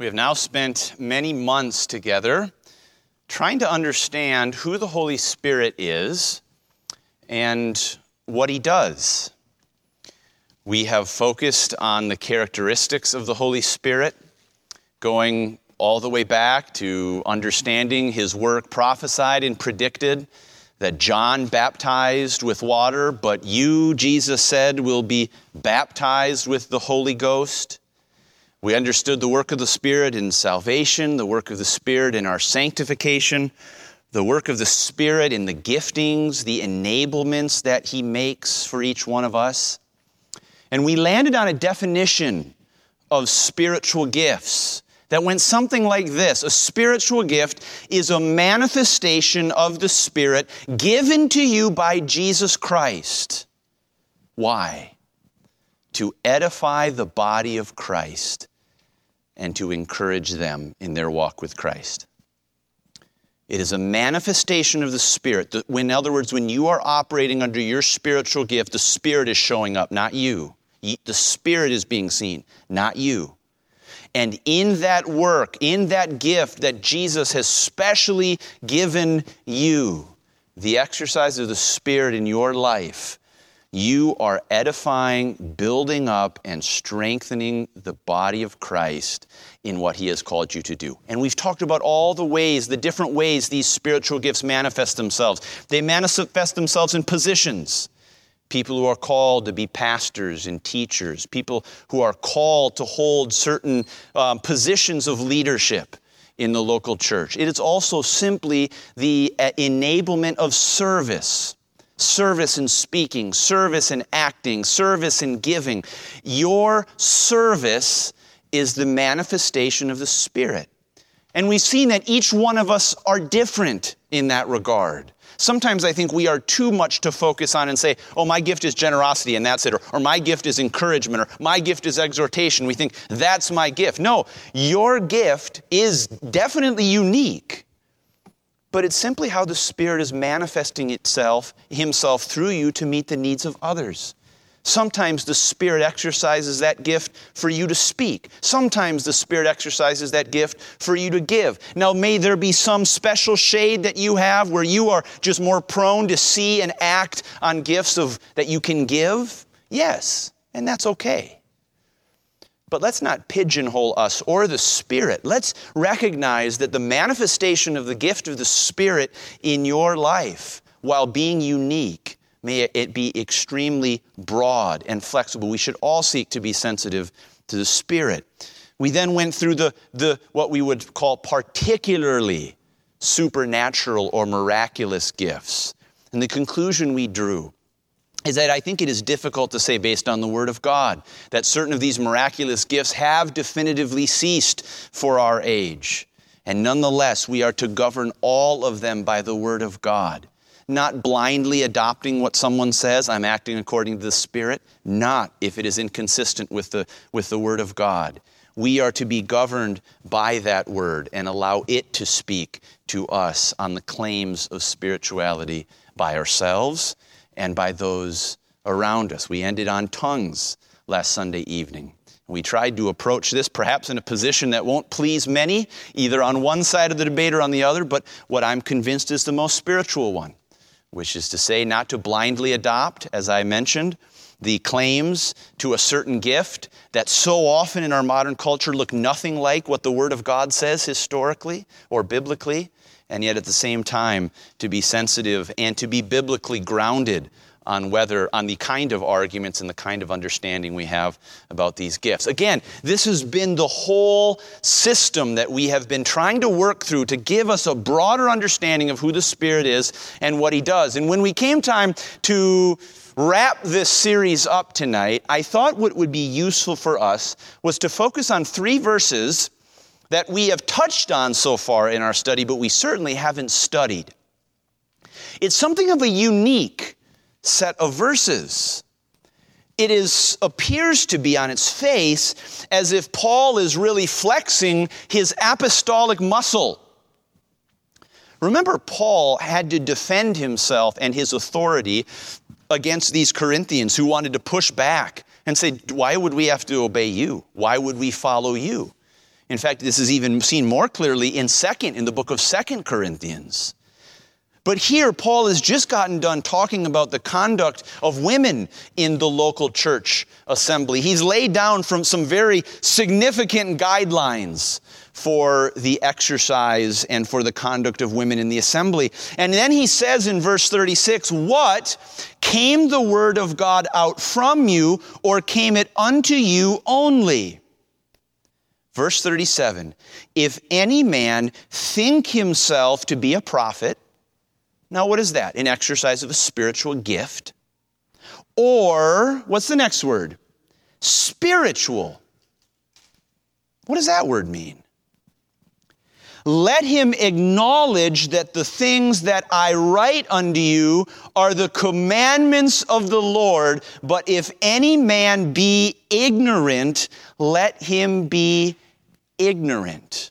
We have now spent many months together trying to understand who the Holy Spirit is and what he does. We have focused on the characteristics of the Holy Spirit, going all the way back to understanding his work prophesied and predicted that John baptized with water, but you, Jesus said, will be baptized with the Holy Ghost. We understood the work of the Spirit in salvation, the work of the Spirit in our sanctification, the work of the Spirit in the giftings, the enablements that He makes for each one of us. And we landed on a definition of spiritual gifts that went something like this A spiritual gift is a manifestation of the Spirit given to you by Jesus Christ. Why? To edify the body of Christ and to encourage them in their walk with Christ. It is a manifestation of the Spirit. In other words, when you are operating under your spiritual gift, the Spirit is showing up, not you. The Spirit is being seen, not you. And in that work, in that gift that Jesus has specially given you, the exercise of the Spirit in your life, you are edifying, building up, and strengthening the body of Christ in what He has called you to do. And we've talked about all the ways, the different ways these spiritual gifts manifest themselves. They manifest themselves in positions. People who are called to be pastors and teachers, people who are called to hold certain um, positions of leadership in the local church. It is also simply the uh, enablement of service service in speaking, service in acting, service in giving. Your service is the manifestation of the Spirit. And we've seen that each one of us are different in that regard. Sometimes I think we are too much to focus on and say, oh, my gift is generosity and that's it, or, or my gift is encouragement, or my gift is exhortation. We think that's my gift. No, your gift is definitely unique but it's simply how the Spirit is manifesting itself, Himself through you to meet the needs of others. Sometimes the Spirit exercises that gift for you to speak. Sometimes the Spirit exercises that gift for you to give. Now, may there be some special shade that you have where you are just more prone to see and act on gifts of, that you can give? Yes, and that's okay. But let's not pigeonhole us or the Spirit. Let's recognize that the manifestation of the gift of the Spirit in your life, while being unique, may it be extremely broad and flexible. We should all seek to be sensitive to the Spirit. We then went through the, the what we would call particularly supernatural or miraculous gifts. And the conclusion we drew is that I think it is difficult to say, based on the Word of God, that certain of these miraculous gifts have definitively ceased for our age. And nonetheless, we are to govern all of them by the Word of God. Not blindly adopting what someone says, I'm acting according to the Spirit, not if it is inconsistent with the, with the Word of God. We are to be governed by that Word and allow it to speak to us on the claims of spirituality by ourselves and by those around us. We ended on tongues last Sunday evening. We tried to approach this perhaps in a position that won't please many, either on one side of the debate or on the other, but what I'm convinced is the most spiritual one, which is to say, not to blindly adopt, as I mentioned, the claims to a certain gift that so often in our modern culture look nothing like what the Word of God says historically or biblically, and yet at the same time to be sensitive and to be biblically grounded on whether on the kind of arguments and the kind of understanding we have about these gifts. Again, this has been the whole system that we have been trying to work through to give us a broader understanding of who the Spirit is and what he does. And when we came time to wrap this series up tonight, I thought what would be useful for us was to focus on three verses that we have touched on so far in our study, but we certainly haven't studied. It's something of a unique set of verses. It is, appears to be on its face as if Paul is really flexing his apostolic muscle. Remember, Paul had to defend himself and his authority against these Corinthians who wanted to push back and say, Why would we have to obey you? Why would we follow you? In fact, this is even seen more clearly in second in the book of Second Corinthians. But here, Paul has just gotten done talking about the conduct of women in the local church assembly. He's laid down from some very significant guidelines for the exercise and for the conduct of women in the assembly. And then he says in verse 36, What came the word of God out from you, or came it unto you only? Verse 37 If any man think himself to be a prophet, now, what is that? An exercise of a spiritual gift. Or, what's the next word? Spiritual. What does that word mean? Let him acknowledge that the things that I write unto you are the commandments of the Lord, but if any man be ignorant, let him be ignorant.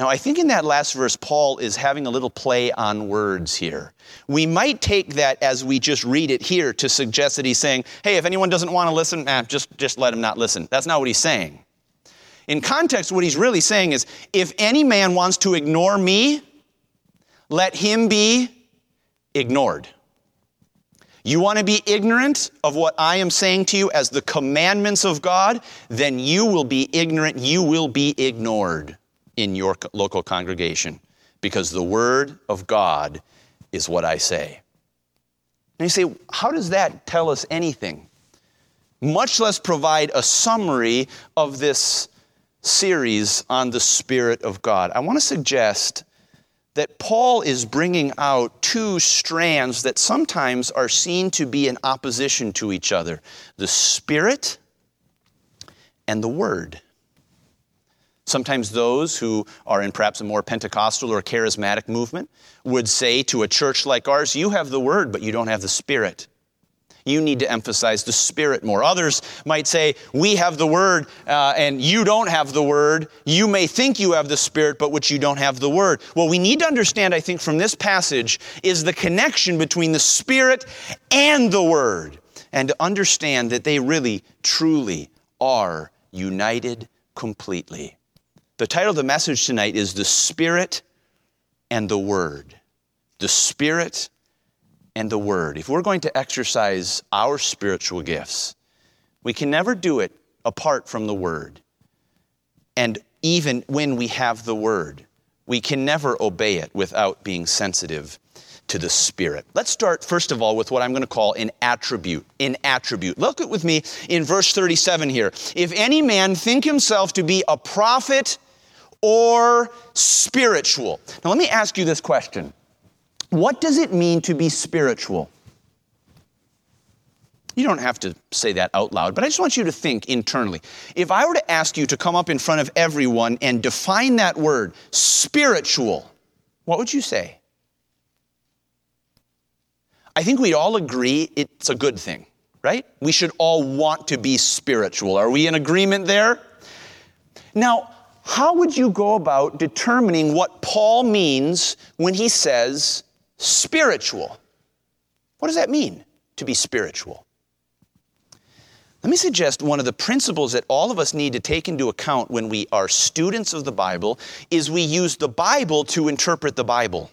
Now, I think in that last verse, Paul is having a little play on words here. We might take that as we just read it here to suggest that he's saying, hey, if anyone doesn't want to listen, eh, just, just let him not listen. That's not what he's saying. In context, what he's really saying is, if any man wants to ignore me, let him be ignored. You want to be ignorant of what I am saying to you as the commandments of God, then you will be ignorant, you will be ignored in your local congregation because the Word of God is what I say. And you say, how does that tell us anything? Much less provide a summary of this series on the Spirit of God. I want to suggest that Paul is bringing out two strands that sometimes are seen to be in opposition to each other the Spirit and the Word. Sometimes those who are in perhaps a more Pentecostal or charismatic movement would say to a church like ours, You have the word, but you don't have the spirit. You need to emphasize the spirit more. Others might say, We have the word, uh, and you don't have the word. You may think you have the spirit, but which you don't have the word. What we need to understand, I think, from this passage is the connection between the spirit and the word, and to understand that they really, truly are united completely. The title of the message tonight is The Spirit and the Word. The Spirit and the Word. If we're going to exercise our spiritual gifts, we can never do it apart from the Word. And even when we have the Word, we can never obey it without being sensitive to the Spirit. Let's start, first of all, with what I'm going to call an attribute. An attribute. Look with me in verse 37 here. If any man think himself to be a prophet, or spiritual. Now, let me ask you this question What does it mean to be spiritual? You don't have to say that out loud, but I just want you to think internally. If I were to ask you to come up in front of everyone and define that word, spiritual, what would you say? I think we'd all agree it's a good thing, right? We should all want to be spiritual. Are we in agreement there? Now, how would you go about determining what Paul means when he says spiritual? What does that mean to be spiritual? Let me suggest one of the principles that all of us need to take into account when we are students of the Bible is we use the Bible to interpret the Bible.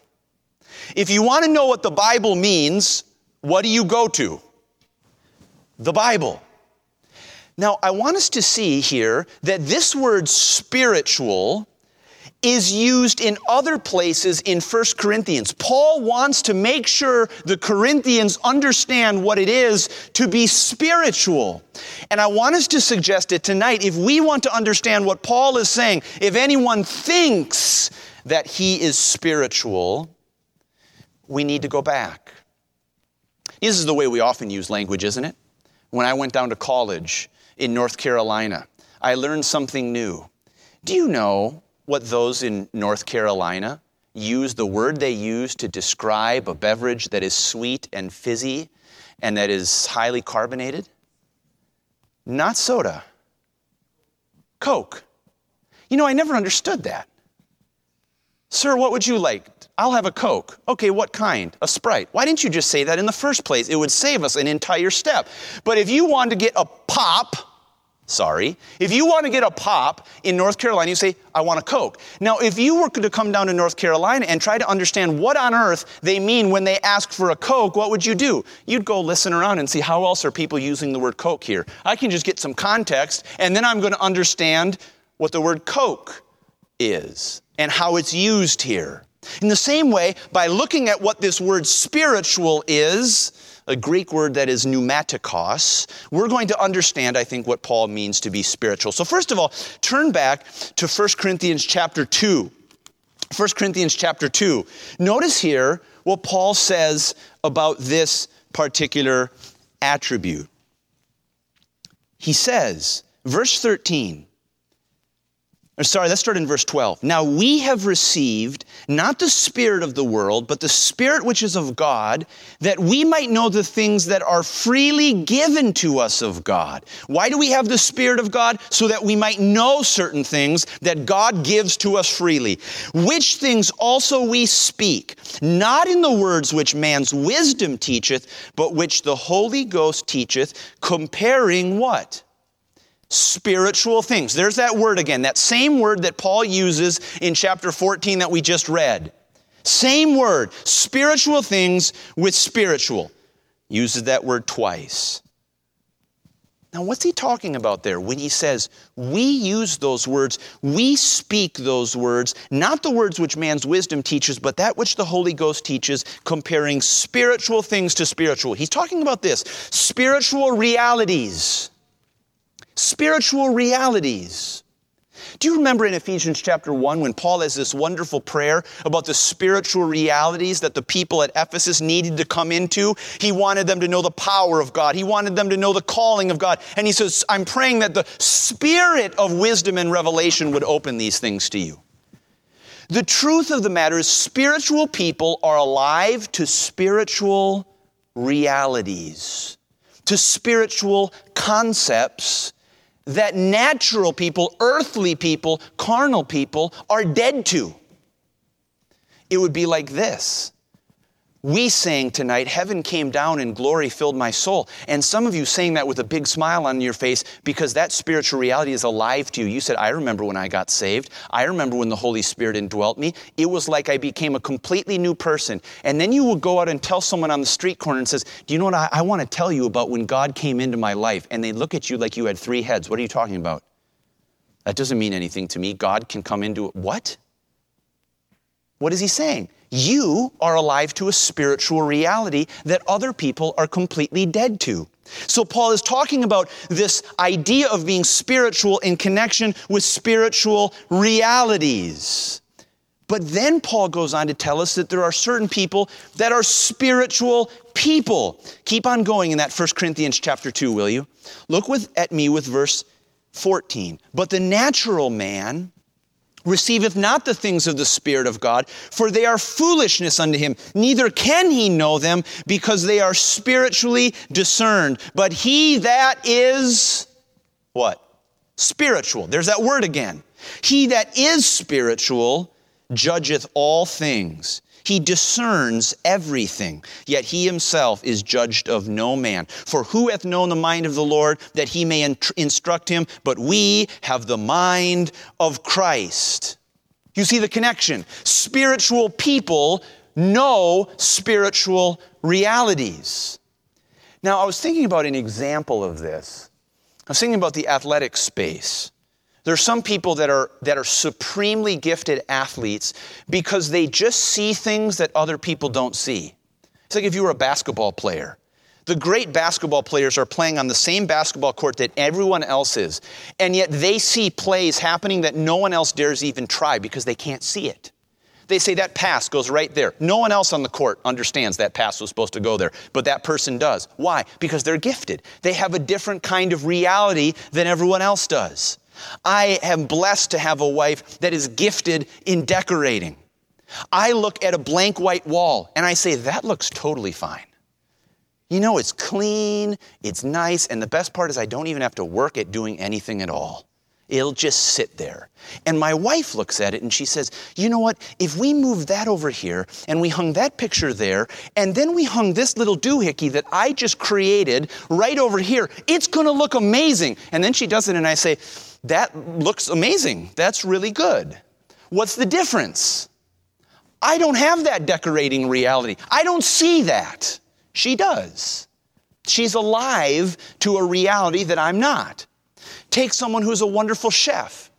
If you want to know what the Bible means, what do you go to? The Bible. Now, I want us to see here that this word spiritual is used in other places in 1 Corinthians. Paul wants to make sure the Corinthians understand what it is to be spiritual. And I want us to suggest it tonight. If we want to understand what Paul is saying, if anyone thinks that he is spiritual, we need to go back. This is the way we often use language, isn't it? When I went down to college, in North Carolina. I learned something new. Do you know what those in North Carolina use, the word they use to describe a beverage that is sweet and fizzy and that is highly carbonated? Not soda, Coke. You know, I never understood that. Sir, what would you like? I'll have a Coke. Okay, what kind? A Sprite. Why didn't you just say that in the first place? It would save us an entire step. But if you want to get a pop, Sorry. If you want to get a pop in North Carolina, you say, I want a Coke. Now, if you were to come down to North Carolina and try to understand what on earth they mean when they ask for a Coke, what would you do? You'd go listen around and see how else are people using the word Coke here. I can just get some context, and then I'm going to understand what the word Coke is and how it's used here. In the same way, by looking at what this word spiritual is, a Greek word that is pneumatikos, we're going to understand, I think, what Paul means to be spiritual. So, first of all, turn back to 1 Corinthians chapter 2. 1 Corinthians chapter 2. Notice here what Paul says about this particular attribute. He says, verse 13, or sorry, let's start in verse 12. Now we have received not the Spirit of the world, but the Spirit which is of God, that we might know the things that are freely given to us of God. Why do we have the Spirit of God? So that we might know certain things that God gives to us freely. Which things also we speak, not in the words which man's wisdom teacheth, but which the Holy Ghost teacheth, comparing what? Spiritual things. There's that word again, that same word that Paul uses in chapter 14 that we just read. Same word, spiritual things with spiritual. Uses that word twice. Now, what's he talking about there when he says, we use those words, we speak those words, not the words which man's wisdom teaches, but that which the Holy Ghost teaches, comparing spiritual things to spiritual? He's talking about this spiritual realities spiritual realities. Do you remember in Ephesians chapter 1 when Paul has this wonderful prayer about the spiritual realities that the people at Ephesus needed to come into? He wanted them to know the power of God. He wanted them to know the calling of God. And he says, I'm praying that the spirit of wisdom and revelation would open these things to you. The truth of the matter is, spiritual people are alive to spiritual realities, to spiritual concepts that natural people, earthly people, carnal people are dead to. It would be like this. We sang tonight, Heaven came down and glory filled my soul. And some of you saying that with a big smile on your face because that spiritual reality is alive to you. You said, I remember when I got saved. I remember when the Holy Spirit indwelt me. It was like I became a completely new person. And then you will go out and tell someone on the street corner and says, Do you know what I, I want to tell you about when God came into my life? And they look at you like you had three heads. What are you talking about? That doesn't mean anything to me. God can come into it. What? What is he saying? You are alive to a spiritual reality that other people are completely dead to. So, Paul is talking about this idea of being spiritual in connection with spiritual realities. But then Paul goes on to tell us that there are certain people that are spiritual people. Keep on going in that 1 Corinthians chapter 2, will you? Look with, at me with verse 14. But the natural man receiveth not the things of the Spirit of God, for they are foolishness unto him. Neither can he know them, because they are spiritually discerned. But he that is what? Spiritual. There's that word again. He that is spiritual judgeth all things he discerns everything, yet he himself is judged of no man. For who hath known the mind of the Lord that he may instruct him? But we have the mind of Christ. You see the connection. Spiritual people know spiritual realities. Now, I was thinking about an example of this. I was thinking about the athletic space. There are some people that are, that are supremely gifted athletes because they just see things that other people don't see. It's like if you were a basketball player. The great basketball players are playing on the same basketball court that everyone else is, and yet they see plays happening that no one else dares even try because they can't see it. They say that pass goes right there. No one else on the court understands that pass was supposed to go there, but that person does. Why? Because they're gifted. They have a different kind of reality than everyone else does. I am blessed to have a wife that is gifted in decorating. I look at a blank white wall and I say, that looks totally fine. You know, it's clean, it's nice, and the best part is I don't even have to work at doing anything at all. It'll just sit there. And my wife looks at it and she says, You know what? If we move that over here and we hung that picture there, and then we hung this little doohickey that I just created right over here, it's to look amazing. And then she does it and I say, That looks amazing. That's really good. What's the difference? I don't have that decorating reality. I don't see that. She does. She's alive to a reality that I'm not. Take someone who's a wonderful chef.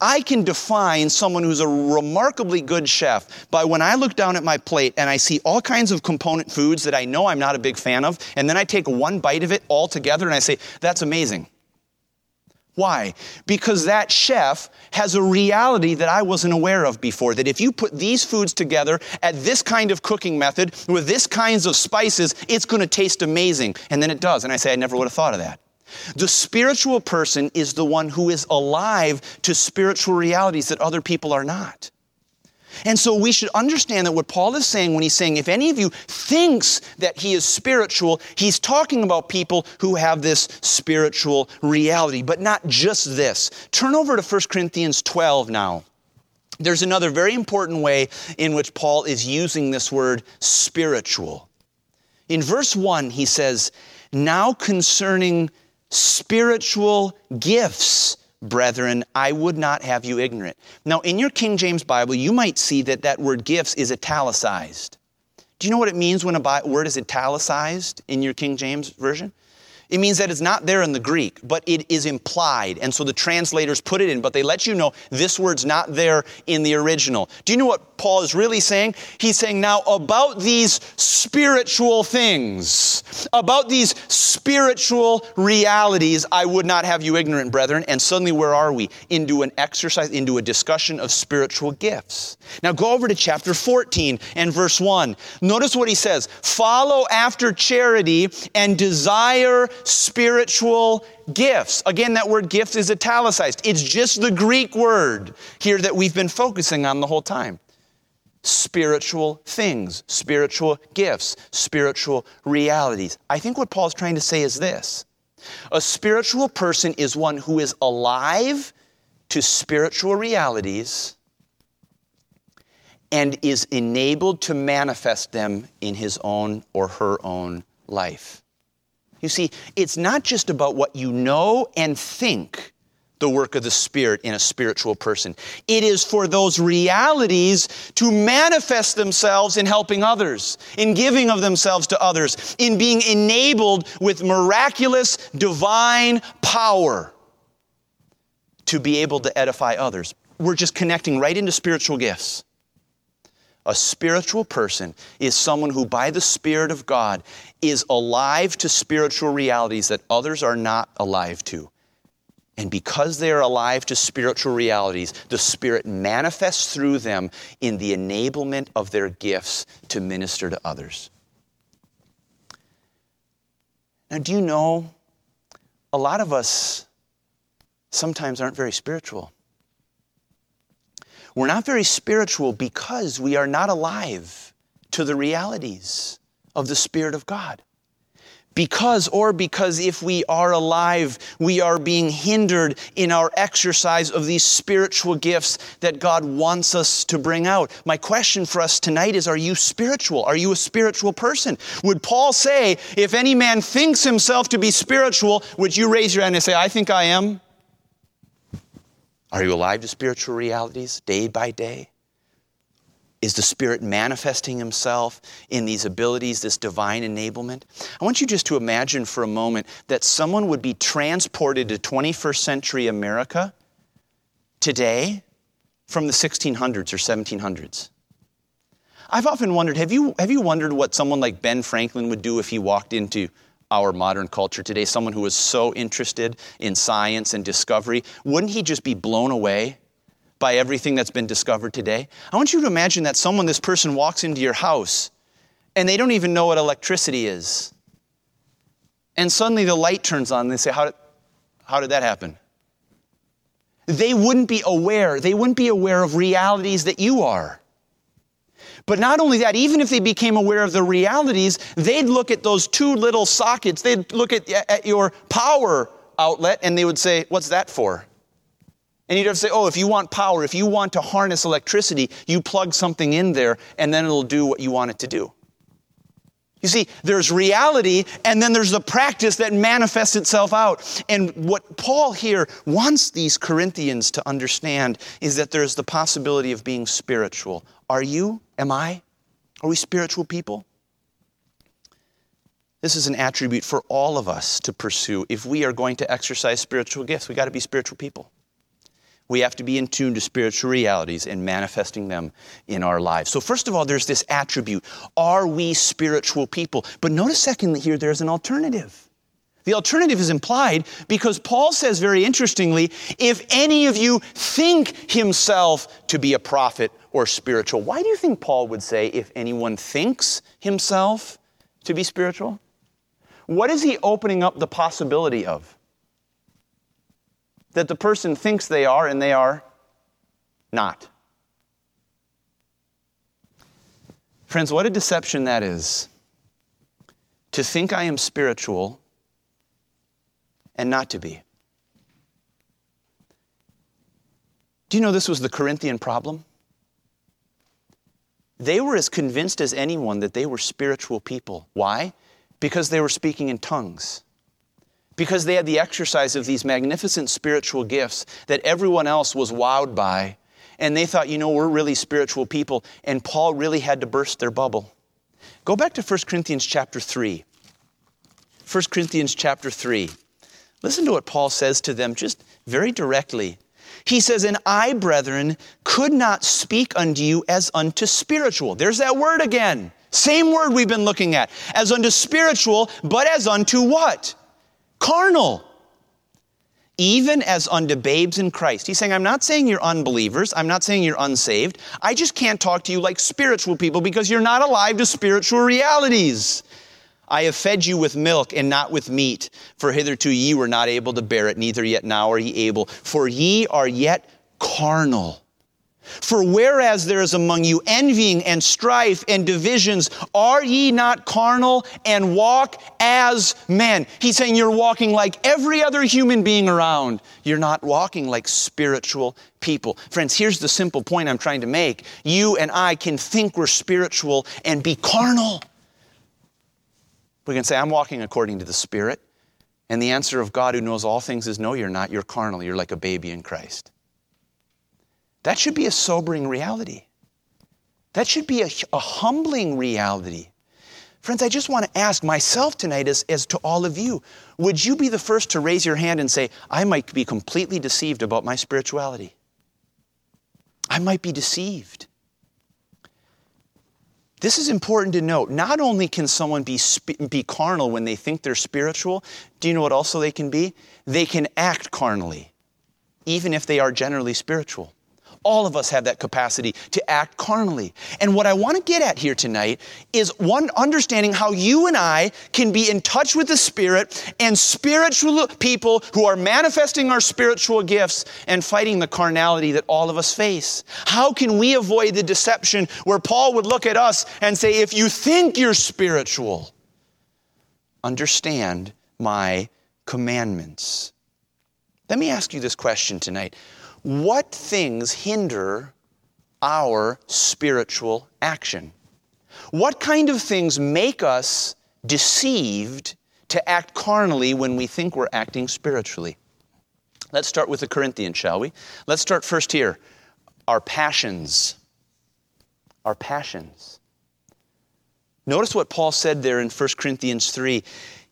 I can define someone who's a remarkably good chef by when I look down at my plate and I see all kinds of component foods that I know I'm not a big fan of, and then I take one bite of it all together and I say, that's amazing. Why? Because that chef has a reality that I wasn't aware of before. That if you put these foods together at this kind of cooking method with this kinds of spices, it's going to taste amazing. And then it does. And I say, I never would have thought of that. The spiritual person is the one who is alive to spiritual realities that other people are not. And so we should understand that what Paul is saying when he's saying, if any of you thinks that he is spiritual, he's talking about people who have this spiritual reality, but not just this. Turn over to 1 Corinthians 12 now. There's another very important way in which Paul is using this word spiritual. In verse 1, he says, Now concerning spiritual gifts brethren, I would not have you ignorant. Now, in your King James Bible, you might see that that word gifts is italicized. Do you know what it means when a word is italicized in your King James Version? It means that it's not there in the Greek, but it is implied. And so the translators put it in, but they let you know this word's not there in the original. Do you know what Paul is really saying? He's saying, now about these spiritual things, about these spiritual realities, I would not have you ignorant, brethren. And suddenly, where are we? Into an exercise, into a discussion of spiritual gifts. Now go over to chapter 14 and verse 1. Notice what he says follow after charity and desire spiritual gifts. Again, that word gift is italicized. It's just the Greek word here that we've been focusing on the whole time. Spiritual things, spiritual gifts, spiritual realities. I think what Paul's trying to say is this a spiritual person is one who is alive to spiritual realities and is enabled to manifest them in his own or her own life. You see, it's not just about what you know and think the work of the Spirit in a spiritual person. It is for those realities to manifest themselves in helping others, in giving of themselves to others, in being enabled with miraculous divine power to be able to edify others. We're just connecting right into spiritual gifts. A spiritual person is someone who, by the Spirit of God, is alive to spiritual realities that others are not alive to. And because they are alive to spiritual realities, the Spirit manifests through them in the enablement of their gifts to minister to others. Now, do you know a lot of us sometimes aren't very spiritual? We're not very spiritual because we are not alive to the realities of the Spirit of God. Because, or because if we are alive, we are being hindered in our exercise of these spiritual gifts that God wants us to bring out. My question for us tonight is Are you spiritual? Are you a spiritual person? Would Paul say, If any man thinks himself to be spiritual, would you raise your hand and say, I think I am? Are you alive to spiritual realities day by day? Is the Spirit manifesting Himself in these abilities, this divine enablement? I want you just to imagine for a moment that someone would be transported to 21st century America today from the 1600s or 1700s. I've often wondered have you, have you wondered what someone like Ben Franklin would do if he walked into our modern culture today, someone who is so interested in science and discovery, wouldn't he just be blown away by everything that's been discovered today? I want you to imagine that someone, this person, walks into your house and they don't even know what electricity is. And suddenly the light turns on and they say, How did, how did that happen? They wouldn't be aware, they wouldn't be aware of realities that you are. But not only that, even if they became aware of the realities, they'd look at those two little sockets, they'd look at, at your power outlet, and they would say, What's that for? And you'd have to say, oh, if you want power, if you want to harness electricity, you plug something in there and then it'll do what you want it to do. You see, there's reality and then there's the practice that manifests itself out. And what Paul here wants these Corinthians to understand is that there's the possibility of being spiritual. Are you? Am I? Are we spiritual people? This is an attribute for all of us to pursue. If we are going to exercise spiritual gifts, we got to be spiritual people. We have to be in tune to spiritual realities and manifesting them in our lives. So, first of all, there's this attribute are we spiritual people? But notice, secondly, here there's an alternative. The alternative is implied because Paul says very interestingly if any of you think himself to be a prophet or spiritual, why do you think Paul would say if anyone thinks himself to be spiritual? What is he opening up the possibility of? that the person thinks they are and they are not. Friends, what a deception that is. To think I am spiritual and not to be. Do you know this was the Corinthian problem? They were as convinced as anyone that they were spiritual people. Why? Because they were speaking in tongues because they had the exercise of these magnificent spiritual gifts that everyone else was wowed by. And they thought, you know, we're really spiritual people. And Paul really had to burst their bubble. Go back to 1 Corinthians chapter 3. 1 Corinthians chapter 3. Listen to what Paul says to them just very directly. He says, And I, brethren, could not speak unto you as unto spiritual. There's that word again. Same word we've been looking at. As unto spiritual, but as unto what? carnal, even as unto babes in Christ. He's saying, I'm not saying you're unbelievers. I'm not saying you're unsaved. I just can't talk to you like spiritual people because you're not alive to spiritual realities. I have fed you with milk and not with meat, for hitherto ye were not able to bear it, neither yet now are ye able. For ye are yet carnal. For whereas there is among you envying and strife and divisions, are ye not carnal and walk as men? He's saying you're walking like every other human being around. You're not walking like spiritual people. Friends, here's the simple point I'm trying to make. You and I can think we're spiritual and be carnal. We can say, I'm walking according to the Spirit. And the answer of God who knows all things is, No, you're not. You're carnal. You're like a baby in Christ. That should be a sobering reality. That should be a, a humbling reality. Friends, I just want to ask myself tonight, as, as to all of you, would you be the first to raise your hand and say, I might be completely deceived about my spirituality? I might be deceived. This is important to note. Not only can someone be, be carnal when they think they're spiritual, do you know what also they can be? They can act carnally, even if they are generally spiritual. All of us have that capacity to act carnally. And what I want to get at here tonight is one understanding how you and I can be in touch with the Spirit and spiritual people who are manifesting our spiritual gifts and fighting the carnality that all of us face. How can we avoid the deception where Paul would look at us and say, if you think you're spiritual, understand my commandments. Let me ask you this question tonight what things hinder our spiritual action? What kind of things make us deceived to act carnally when we think we're acting spiritually? Let's start with the Corinthians, shall we? Let's start first here. Our passions. Our passions. Notice what Paul said there in 1 Corinthians 3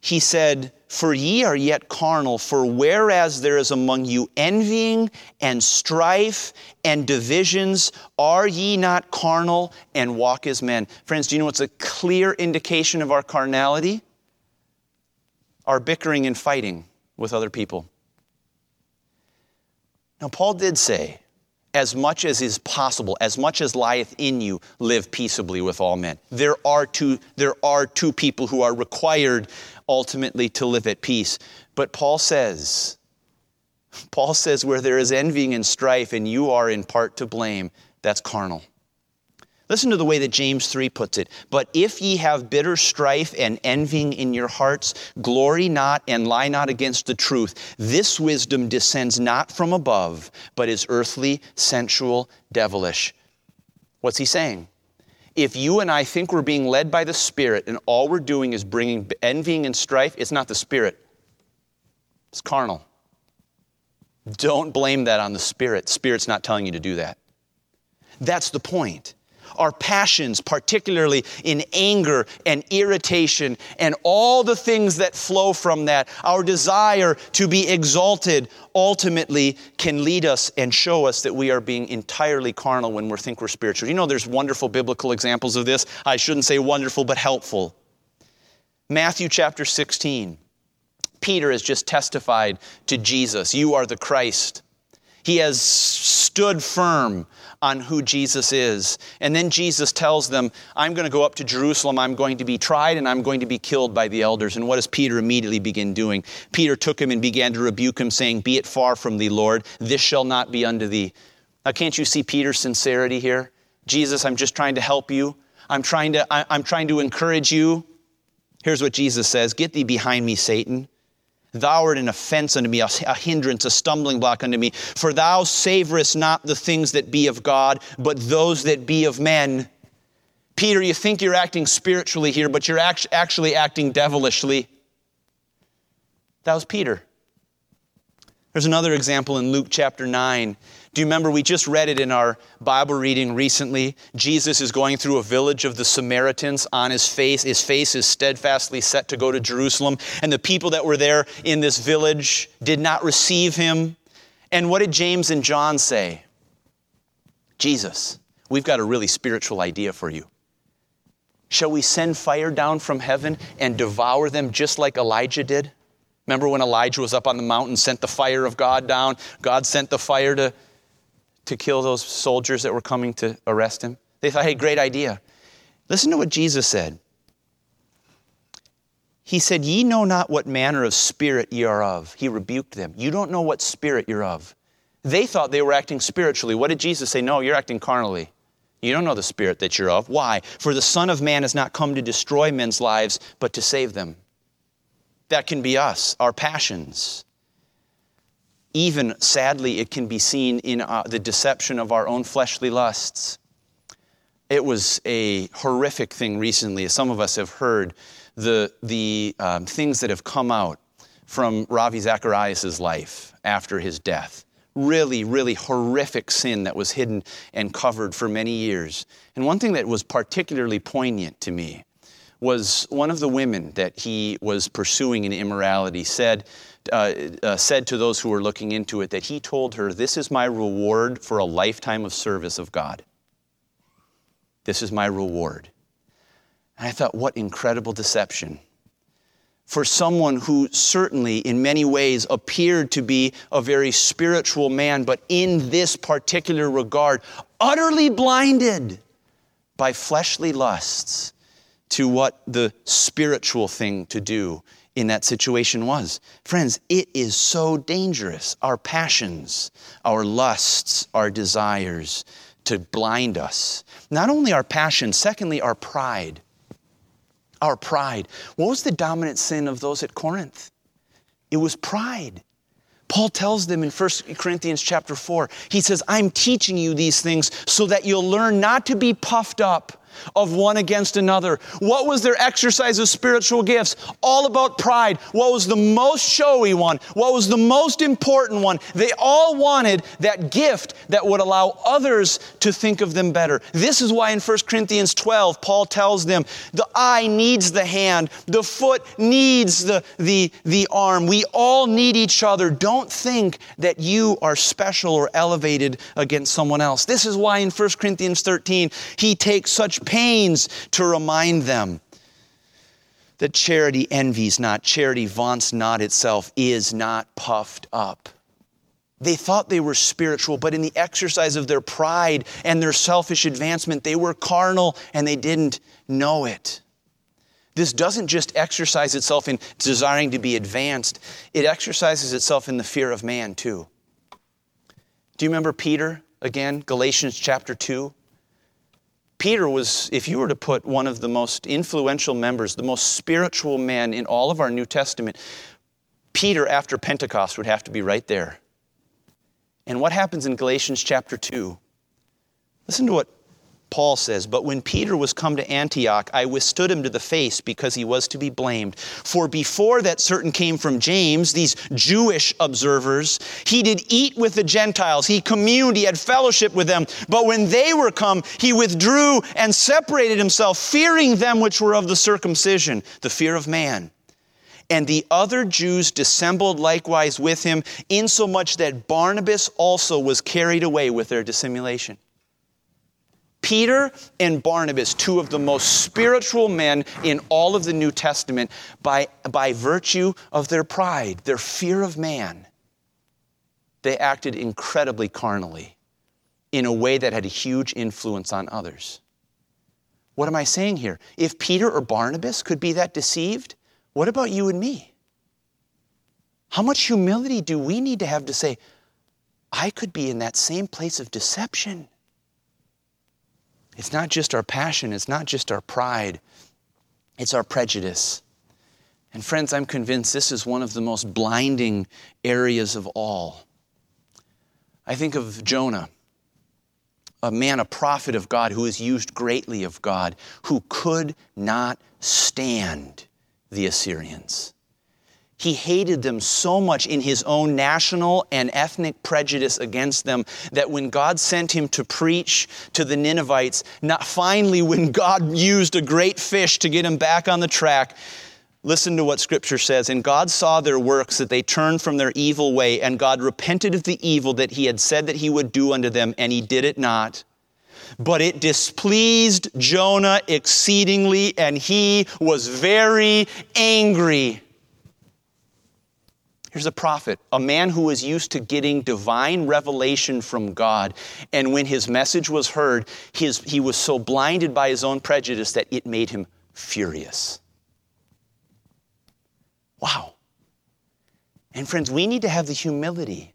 he said, For ye are yet carnal, for whereas there is among you envying and strife and divisions, are ye not carnal and walk as men? Friends, do you know what's a clear indication of our carnality? Our bickering and fighting with other people. Now, Paul did say, as much as is possible, as much as lieth in you, live peaceably with all men. There are two, there are two people who are required ultimately to live at peace. But Paul says, Paul says, where there is envying and strife and you are in part to blame, that's carnal. Listen to the way that James 3 puts it. But if ye have bitter strife and envying in your hearts, glory not and lie not against the truth. This wisdom descends not from above, but is earthly, sensual, devilish. What's he saying? If you and I think we're being led by the Spirit and all we're doing is bringing envying and strife, it's not the Spirit, it's carnal. Don't blame that on the Spirit. Spirit's not telling you to do that. That's the point our passions, particularly in anger and irritation and all the things that flow from that, our desire to be exalted, ultimately can lead us and show us that we are being entirely carnal when we think we're spiritual. You know, there's wonderful biblical examples of this. I shouldn't say wonderful, but helpful. Matthew chapter 16. Peter has just testified to Jesus, You are the Christ. He has stood firm on who Jesus is. And then Jesus tells them, I'm going to go up to Jerusalem, I'm going to be tried, and I'm going to be killed by the elders. And what does Peter immediately begin doing? Peter took him and began to rebuke him, saying, Be it far from thee, Lord, this shall not be unto thee. Now, can't you see Peter's sincerity here? Jesus, I'm just trying to help you. I'm trying to, I, I'm trying to encourage you. Here's what Jesus says Get thee behind me, Satan. Thou art an offense unto me, a, hindrance, a stumbling block unto me. For thou savorest not the things that be of God, but those that be of men. Peter, you think you're acting spiritually here, but you're actually acting devilishly. That was Peter. There's another example in Luke chapter 9. Do you remember we just read it in our Bible reading recently? Jesus is going through a village of the Samaritans on his face. His face is steadfastly set to go to Jerusalem. And the people that were there in this village did not receive him. And what did James and John say? Jesus, we've got a really spiritual idea for you. Shall we send fire down from heaven and devour them just like Elijah did? Remember when Elijah was up on the mountain, sent the fire of God down? God sent the fire to to kill those soldiers that were coming to arrest him. They thought, hey, great idea. Listen to what Jesus said. He said, Ye know not what manner of spirit ye are of. He rebuked them. You don't know what spirit you're of. They thought they were acting spiritually. What did Jesus say? No, you're acting carnally. You don't know the spirit that you're of. Why? For the Son of Man has not come to destroy men's lives, but to save them. That can be us, our passions. Even sadly, it can be seen in uh, the deception of our own fleshly lusts. It was a horrific thing recently, as some of us have heard, the, the um, things that have come out from Ravi Zacharias' life after his death. Really, really horrific sin that was hidden and covered for many years. And one thing that was particularly poignant to me was one of the women that he was pursuing in immorality said uh, uh, said to those who were looking into it that he told her, This is my reward for a lifetime of service of God. This is my reward. And I thought, what incredible deception. For someone who certainly, in many ways, appeared to be a very spiritual man, but in this particular regard, utterly blinded by fleshly lusts to what the spiritual thing to do in that situation was. Friends, it is so dangerous. Our passions, our lusts, our desires to blind us. Not only our passion, secondly, our pride. Our pride. What was the dominant sin of those at Corinth? It was pride. Paul tells them in 1 Corinthians chapter 4, he says, I'm teaching you these things so that you'll learn not to be puffed up of one against another. What was their exercise of spiritual gifts? All about pride. What was the most showy one? What was the most important one? They all wanted that gift that would allow others to think of them better. This is why in 1 Corinthians 12, Paul tells them the eye needs the hand, the foot needs the, the, the arm. We all need each other. Don't think that you are special or elevated against someone else. This is why in 1 Corinthians 13, he takes such pains to remind them that charity envies not, charity vaunts not itself, is not puffed up. They thought they were spiritual, but in the exercise of their pride and their selfish advancement, they were carnal and they didn't know it. This doesn't just exercise itself in desiring to be advanced, it exercises itself in the fear of man, too. Do you remember Peter again, Galatians chapter 2? Peter was, if you were to put one of the most influential members, the most spiritual man in all of our New Testament, Peter after Pentecost would have to be right there. And what happens in Galatians chapter 2? Listen to what Paul says, But when Peter was come to Antioch, I withstood him to the face because he was to be blamed. For before that certain came from James, these Jewish observers, he did eat with the Gentiles. He communed, he had fellowship with them. But when they were come, he withdrew and separated himself, fearing them which were of the circumcision, the fear of man. And the other Jews dissembled likewise with him, insomuch that Barnabas also was carried away with their dissimulation. Peter and Barnabas, two of the most spiritual men in all of the New Testament, by, by virtue of their pride, their fear of man, they acted incredibly carnally in a way that had a huge influence on others. What am I saying here? If Peter or Barnabas could be that deceived, what about you and me? How much humility do we need to have to say, I could be in that same place of deception? It's not just our passion, it's not just our pride, it's our prejudice. And friends, I'm convinced this is one of the most blinding areas of all. I think of Jonah, a man, a prophet of God who is used greatly of God, who could not stand the Assyrians. He hated them so much in his own national and ethnic prejudice against them that when God sent him to preach to the Ninevites, not finally when God used a great fish to get him back on the track, listen to what scripture says. And God saw their works, that they turned from their evil way, and God repented of the evil that he had said that he would do unto them, and he did it not. But it displeased Jonah exceedingly, and he was very angry. Here's a prophet, a man who was used to getting divine revelation from God. And when his message was heard, his, he was so blinded by his own prejudice that it made him furious. Wow. And friends, we need to have the humility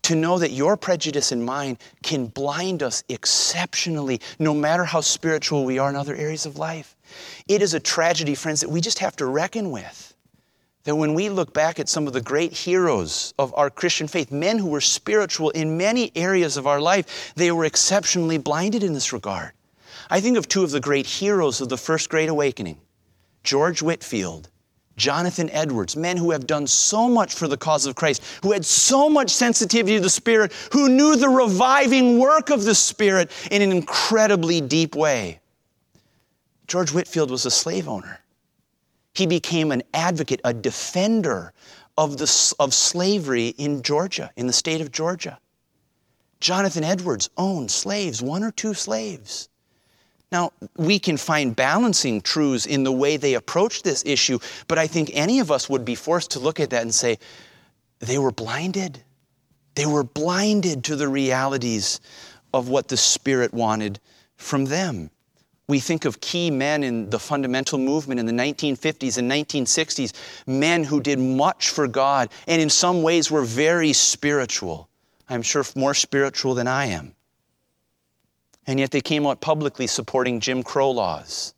to know that your prejudice and mine can blind us exceptionally, no matter how spiritual we are in other areas of life. It is a tragedy, friends, that we just have to reckon with that when we look back at some of the great heroes of our Christian faith, men who were spiritual in many areas of our life, they were exceptionally blinded in this regard. I think of two of the great heroes of the First Great Awakening George Whitefield, Jonathan Edwards, men who have done so much for the cause of Christ, who had so much sensitivity to the Spirit, who knew the reviving work of the Spirit in an incredibly deep way. George Whitefield was a slave owner. He became an advocate, a defender of, the, of slavery in Georgia, in the state of Georgia. Jonathan Edwards owned slaves, one or two slaves. Now, we can find balancing truths in the way they approach this issue, but I think any of us would be forced to look at that and say, they were blinded. They were blinded to the realities of what the Spirit wanted from them. We think of key men in the fundamental movement in the 1950s and 1960s, men who did much for God and in some ways were very spiritual. I'm sure more spiritual than I am. And yet they came out publicly supporting Jim Crow laws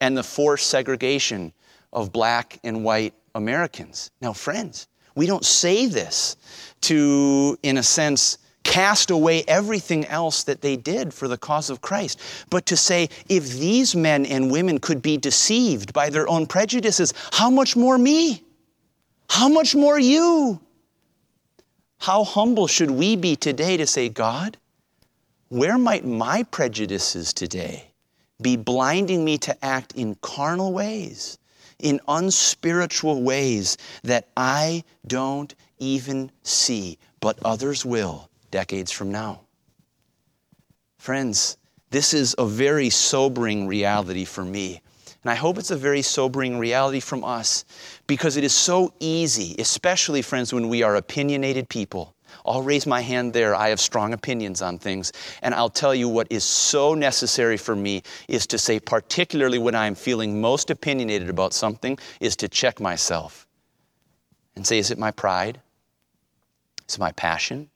and the forced segregation of black and white Americans. Now, friends, we don't say this to, in a sense, cast away everything else that they did for the cause of Christ, but to say, if these men and women could be deceived by their own prejudices, how much more me? How much more you? How humble should we be today to say, God, where might my prejudices today be blinding me to act in carnal ways, in unspiritual ways that I don't even see, but others will? Decades from now. Friends, this is a very sobering reality for me. And I hope it's a very sobering reality from us because it is so easy, especially, friends, when we are opinionated people. I'll raise my hand there. I have strong opinions on things. And I'll tell you what is so necessary for me is to say, particularly when I'm feeling most opinionated about something, is to check myself and say, is it my pride? Is it my passion?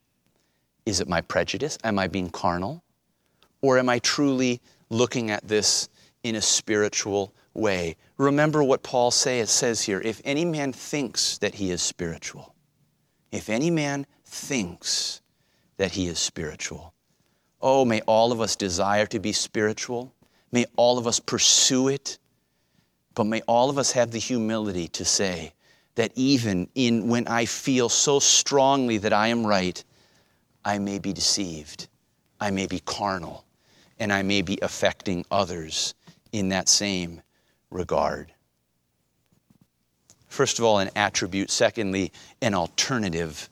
Is it my prejudice? Am I being carnal? Or am I truly looking at this in a spiritual way. Remember what Paul say, says here if any man thinks that he is spiritual, if any man thinks that he is spiritual. Oh, may all of us desire to be spiritual. May all of us pursue it. But may all of us have the humility to say that even in when I feel so strongly that I am right, I may be deceived, I may be carnal, and I may be affecting others in that same regard. First of all, an attribute. Secondly, an alternative.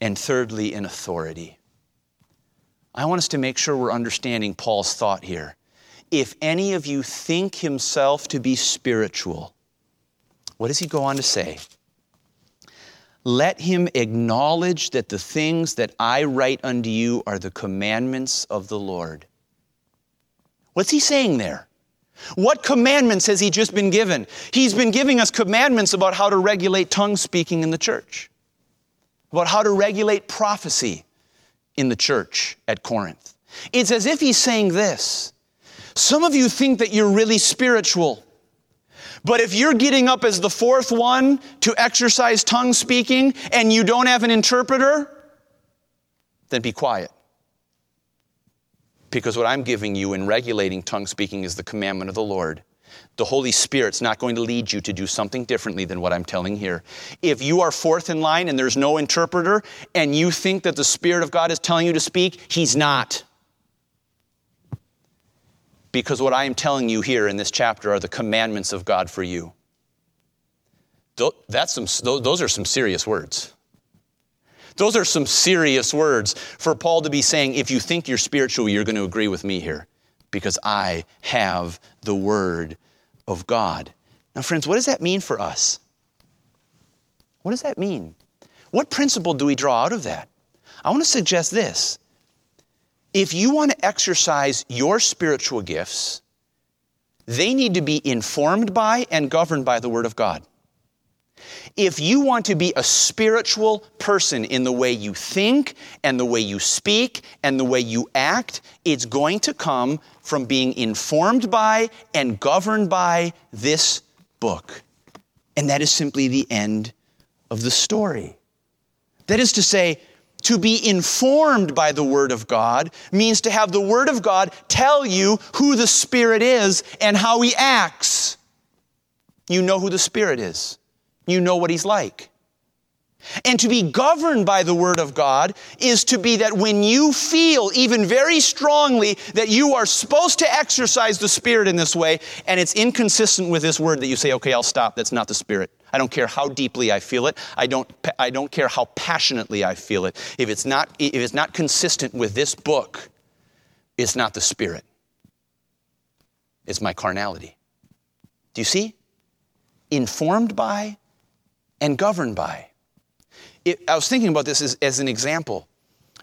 And thirdly, an authority. I want us to make sure we're understanding Paul's thought here. If any of you think himself to be spiritual, what does he go on to say? Let him acknowledge that the things that I write unto you are the commandments of the Lord. What's he saying there? What commandments has he just been given? He's been giving us commandments about how to regulate tongue speaking in the church, about how to regulate prophecy in the church at Corinth. It's as if he's saying this Some of you think that you're really spiritual. But if you're getting up as the fourth one to exercise tongue speaking and you don't have an interpreter, then be quiet. Because what I'm giving you in regulating tongue speaking is the commandment of the Lord. The Holy Spirit's not going to lead you to do something differently than what I'm telling here. If you are fourth in line and there's no interpreter and you think that the Spirit of God is telling you to speak, He's not. Because what I am telling you here in this chapter are the commandments of God for you. That's some, those are some serious words. Those are some serious words for Paul to be saying, if you think you're spiritual, you're going to agree with me here because I have the Word of God. Now, friends, what does that mean for us? What does that mean? What principle do we draw out of that? I want to suggest this. If you want to exercise your spiritual gifts, they need to be informed by and governed by the Word of God. If you want to be a spiritual person in the way you think and the way you speak and the way you act, it's going to come from being informed by and governed by this book. And that is simply the end of the story. That is to say, to be informed by the Word of God means to have the Word of God tell you who the Spirit is and how He acts. You know who the Spirit is. You know what he's like. And to be governed by the Word of God is to be that when you feel even very strongly that you are supposed to exercise the Spirit in this way, and it's inconsistent with this word that you say, okay, I'll stop, that's not the Spirit. I don't care how deeply I feel it. I don't, I don't care how passionately I feel it. If it's, not, if it's not consistent with this book, it's not the Spirit. It's my carnality. Do you see? Informed by and governed by. It, I was thinking about this as, as an example.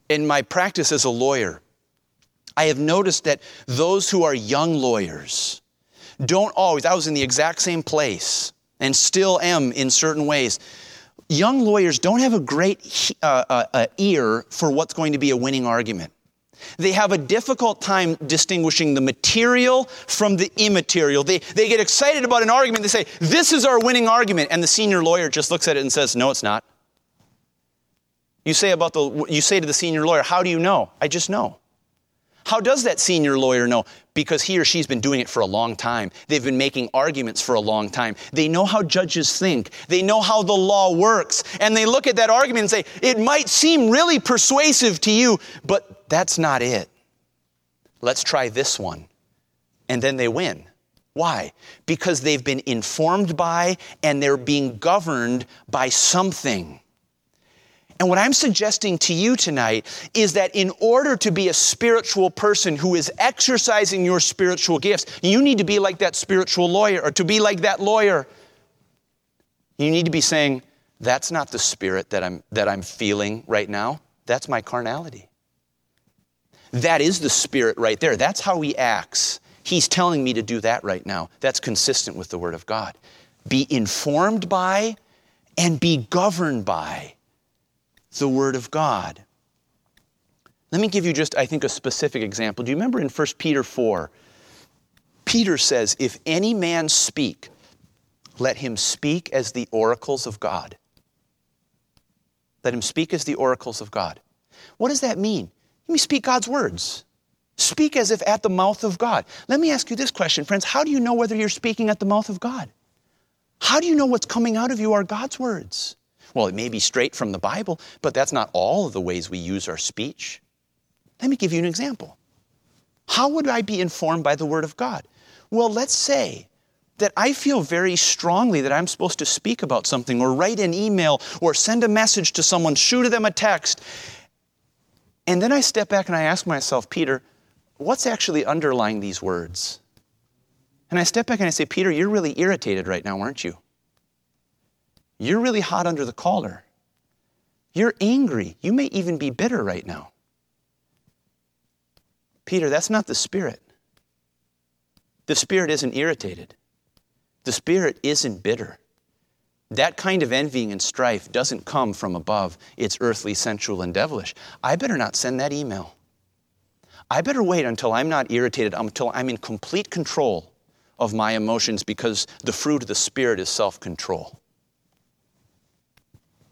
In my practice as a lawyer, I have noticed that those who are young lawyers don't always, I was in the exact same place and still am in certain ways. Young lawyers don't have a great uh, uh, uh, ear for what's going to be a winning argument. They have a difficult time distinguishing the material from the immaterial. They, they get excited about an argument. They say, This is our winning argument. And the senior lawyer just looks at it and says, No, it's not. You say, about the, you say to the senior lawyer, How do you know? I just know. How does that senior lawyer know? Because he or she's been doing it for a long time. They've been making arguments for a long time. They know how judges think. They know how the law works. And they look at that argument and say, it might seem really persuasive to you, but that's not it. Let's try this one. And then they win. Why? Because they've been informed by and they're being governed by something. And what I'm suggesting to you tonight is that in order to be a spiritual person who is exercising your spiritual gifts, you need to be like that spiritual lawyer, or to be like that lawyer. You need to be saying, That's not the spirit that I'm, that I'm feeling right now. That's my carnality. That is the Spirit right there. That's how He acts. He's telling me to do that right now. That's consistent with the Word of God. Be informed by and be governed by the Word of God. Let me give you just, I think, a specific example. Do you remember in 1 Peter 4? Peter says, If any man speak, let him speak as the oracles of God. Let him speak as the oracles of God. What does that mean? Let me speak God's words. Speak as if at the mouth of God. Let me ask you this question, friends. How do you know whether you're speaking at the mouth of God? How do you know what's coming out of you are God's words? Well, it may be straight from the Bible, but that's not all of the ways we use our speech. Let me give you an example. How would I be informed by the Word of God? Well, let's say that I feel very strongly that I'm supposed to speak about something or write an email or send a message to someone, shoot them a text. And then I step back and I ask myself, Peter, what's actually underlying these words? And I step back and I say, Peter, you're really irritated right now, aren't you? You're really hot under the collar. You're angry. You may even be bitter right now. Peter, that's not the Spirit. The Spirit isn't irritated. The Spirit isn't bitter. That kind of envying and strife doesn't come from above. It's earthly, sensual, and devilish. I better not send that email. I better wait until I'm not irritated, until I'm in complete control of my emotions because the fruit of the Spirit is self control.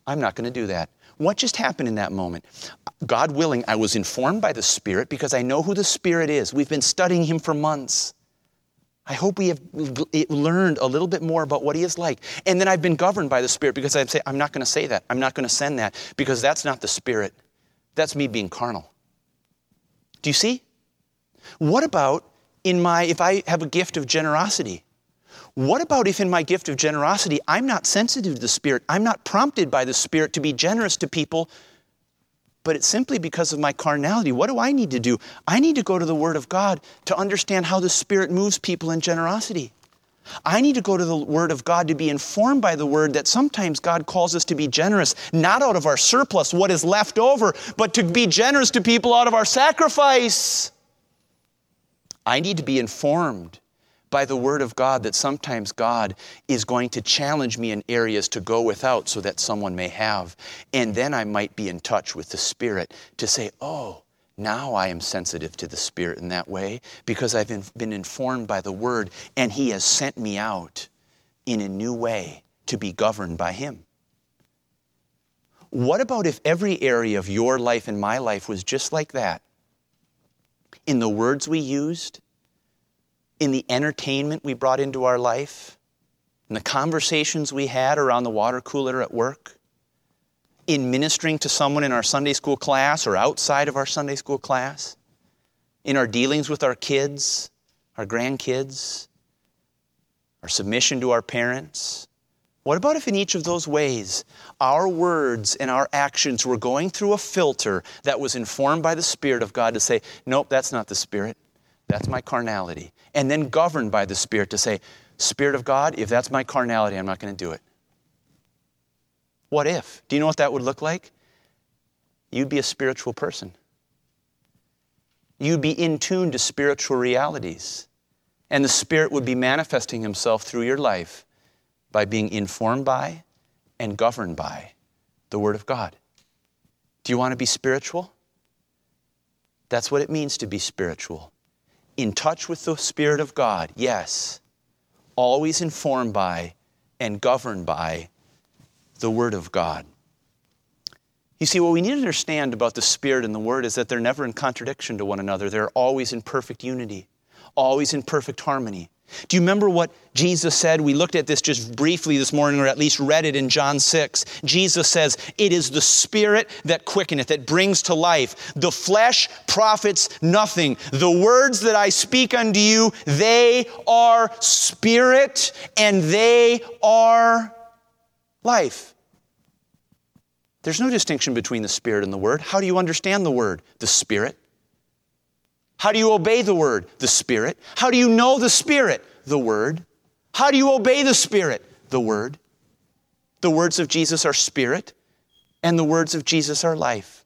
I'm not going to do that. What just happened in that moment? God willing, I was informed by the Spirit because I know who the Spirit is. We've been studying Him for months. I hope we have learned a little bit more about what He is like. And then I've been governed by the Spirit because I say, I'm not going to say that. I'm not going to send that because that's not the Spirit. That's me being carnal. Do you see? What about in my, if I have a gift of generosity? What about if in my gift of generosity I'm not sensitive to the Spirit? I'm not prompted by the Spirit to be generous to people but it's simply because of my carnality. What do I need to do? I need to go to the Word of God to understand how the Spirit moves people in generosity. I need to go to the Word of God to be informed by the Word that sometimes God calls us to be generous, not out of our surplus, what is left over, but to be generous to people out of our sacrifice. I need to be informed by the Word of God that sometimes God is going to challenge me in areas to go without so that someone may have. And then I might be in touch with the Spirit to say, oh, now I am sensitive to the Spirit in that way because I've been informed by the Word and He has sent me out in a new way to be governed by Him. What about if every area of your life and my life was just like that? In the words we used, in the entertainment we brought into our life, in the conversations we had around the water cooler at work, in ministering to someone in our Sunday school class or outside of our Sunday school class, in our dealings with our kids, our grandkids, our submission to our parents. What about if in each of those ways our words and our actions were going through a filter that was informed by the Spirit of God to say, nope, that's not the Spirit. That's my carnality. And then governed by the Spirit to say, Spirit of God, if that's my carnality, I'm not going to do it. What if? Do you know what that would look like? You'd be a spiritual person. You'd be in tune to spiritual realities. And the Spirit would be manifesting Himself through your life by being informed by and governed by the Word of God. Do you want to be spiritual? That's what it means to be spiritual in touch with the Spirit of God, yes, always informed by and governed by the Word of God. You see, what we need to understand about the Spirit and the Word is that they're never in contradiction to one another. They're always in perfect unity, always in perfect harmony. Do you remember what Jesus said? We looked at this just briefly this morning, or at least read it in John 6. Jesus says, It is the Spirit that quickeneth, that brings to life. The flesh profits nothing. The words that I speak unto you, they are spirit and they are life. There's no distinction between the Spirit and the Word. How do you understand the Word? The Spirit. How do you obey the word? The Spirit. How do you know the Spirit? The word. How do you obey the Spirit? The word. The words of Jesus are spirit, and the words of Jesus are life.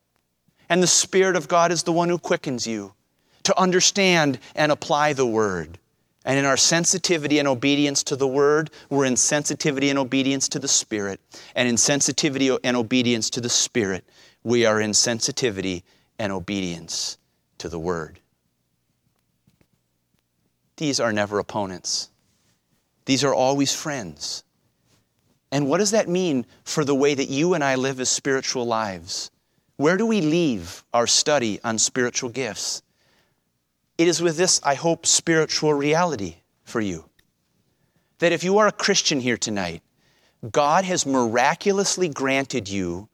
And the Spirit of God is the one who quickens you to understand and apply the word. And in our sensitivity and obedience to the Word, we're in sensitivity and obedience to the Spirit. And in sensitivity and obedience to the Spirit, we are in sensitivity and obedience to the Word. These are never opponents. These are always friends. And what does that mean for the way that you and I live as spiritual lives? Where do we leave our study on spiritual gifts? It is with this, I hope, spiritual reality for you. That if you are a Christian here tonight, God has miraculously granted you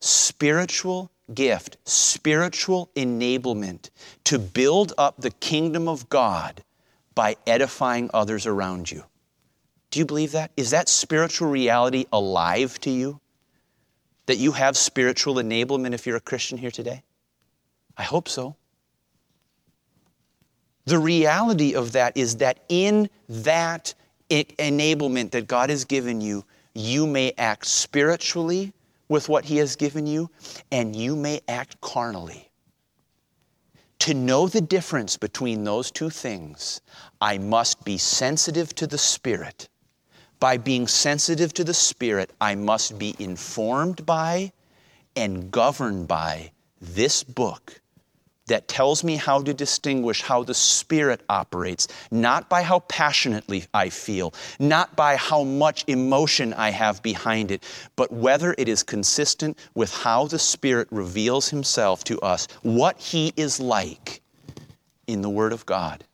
spiritual gift, spiritual enablement to build up the kingdom of God by edifying others around you. Do you believe that? Is that spiritual reality alive to you? That you have spiritual enablement if you're a Christian here today? I hope so. The reality of that is that in that enablement that God has given you, you may act spiritually with what He has given you, and you may act carnally. To know the difference between those two things, I must be sensitive to the Spirit. By being sensitive to the Spirit, I must be informed by and governed by this book that tells me how to distinguish how the Spirit operates, not by how passionately I feel, not by how much emotion I have behind it, but whether it is consistent with how the Spirit reveals Himself to us, what He is like in the Word of God.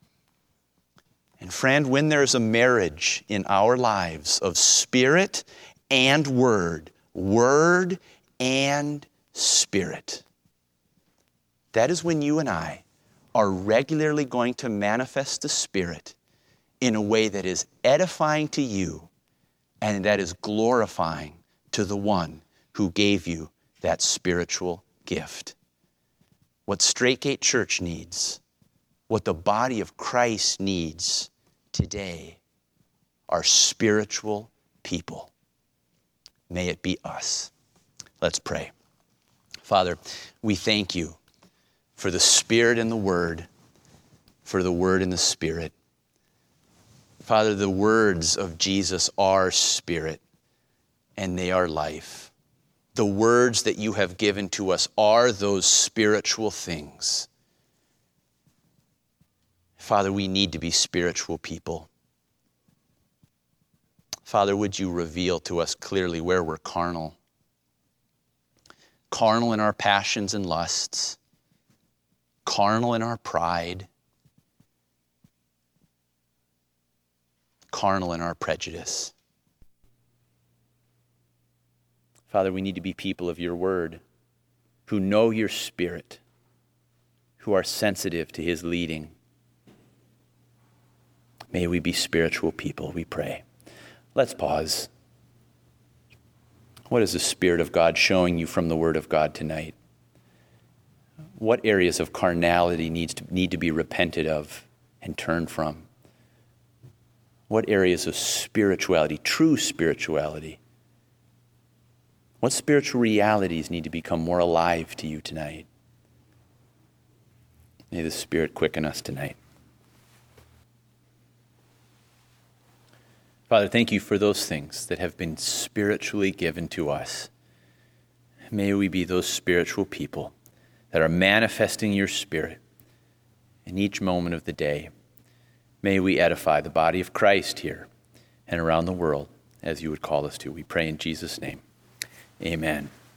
And friend, when there's a marriage in our lives of Spirit and Word, Word and Spirit, that is when you and I are regularly going to manifest the Spirit in a way that is edifying to you and that is glorifying to the one who gave you that spiritual gift. What Straitgate Church needs, what the body of Christ needs today are spiritual people. May it be us. Let's pray. Father, we thank you for the Spirit and the Word, for the Word and the Spirit. Father, the words of Jesus are Spirit and they are life. The words that you have given to us are those spiritual things. Father, we need to be spiritual people. Father, would you reveal to us clearly where we're carnal? Carnal in our passions and lusts carnal in our pride, carnal in our prejudice. Father, we need to be people of your word who know your spirit, who are sensitive to his leading. May we be spiritual people, we pray. Let's pause. What is the Spirit of God showing you from the Word of God tonight? What areas of carnality needs to, need to be repented of and turned from? What areas of spirituality, true spirituality? What spiritual realities need to become more alive to you tonight? May the Spirit quicken us tonight. Father, thank you for those things that have been spiritually given to us. May we be those spiritual people that are manifesting your Spirit in each moment of the day. May we edify the body of Christ here and around the world as you would call us to. We pray in Jesus' name. Amen.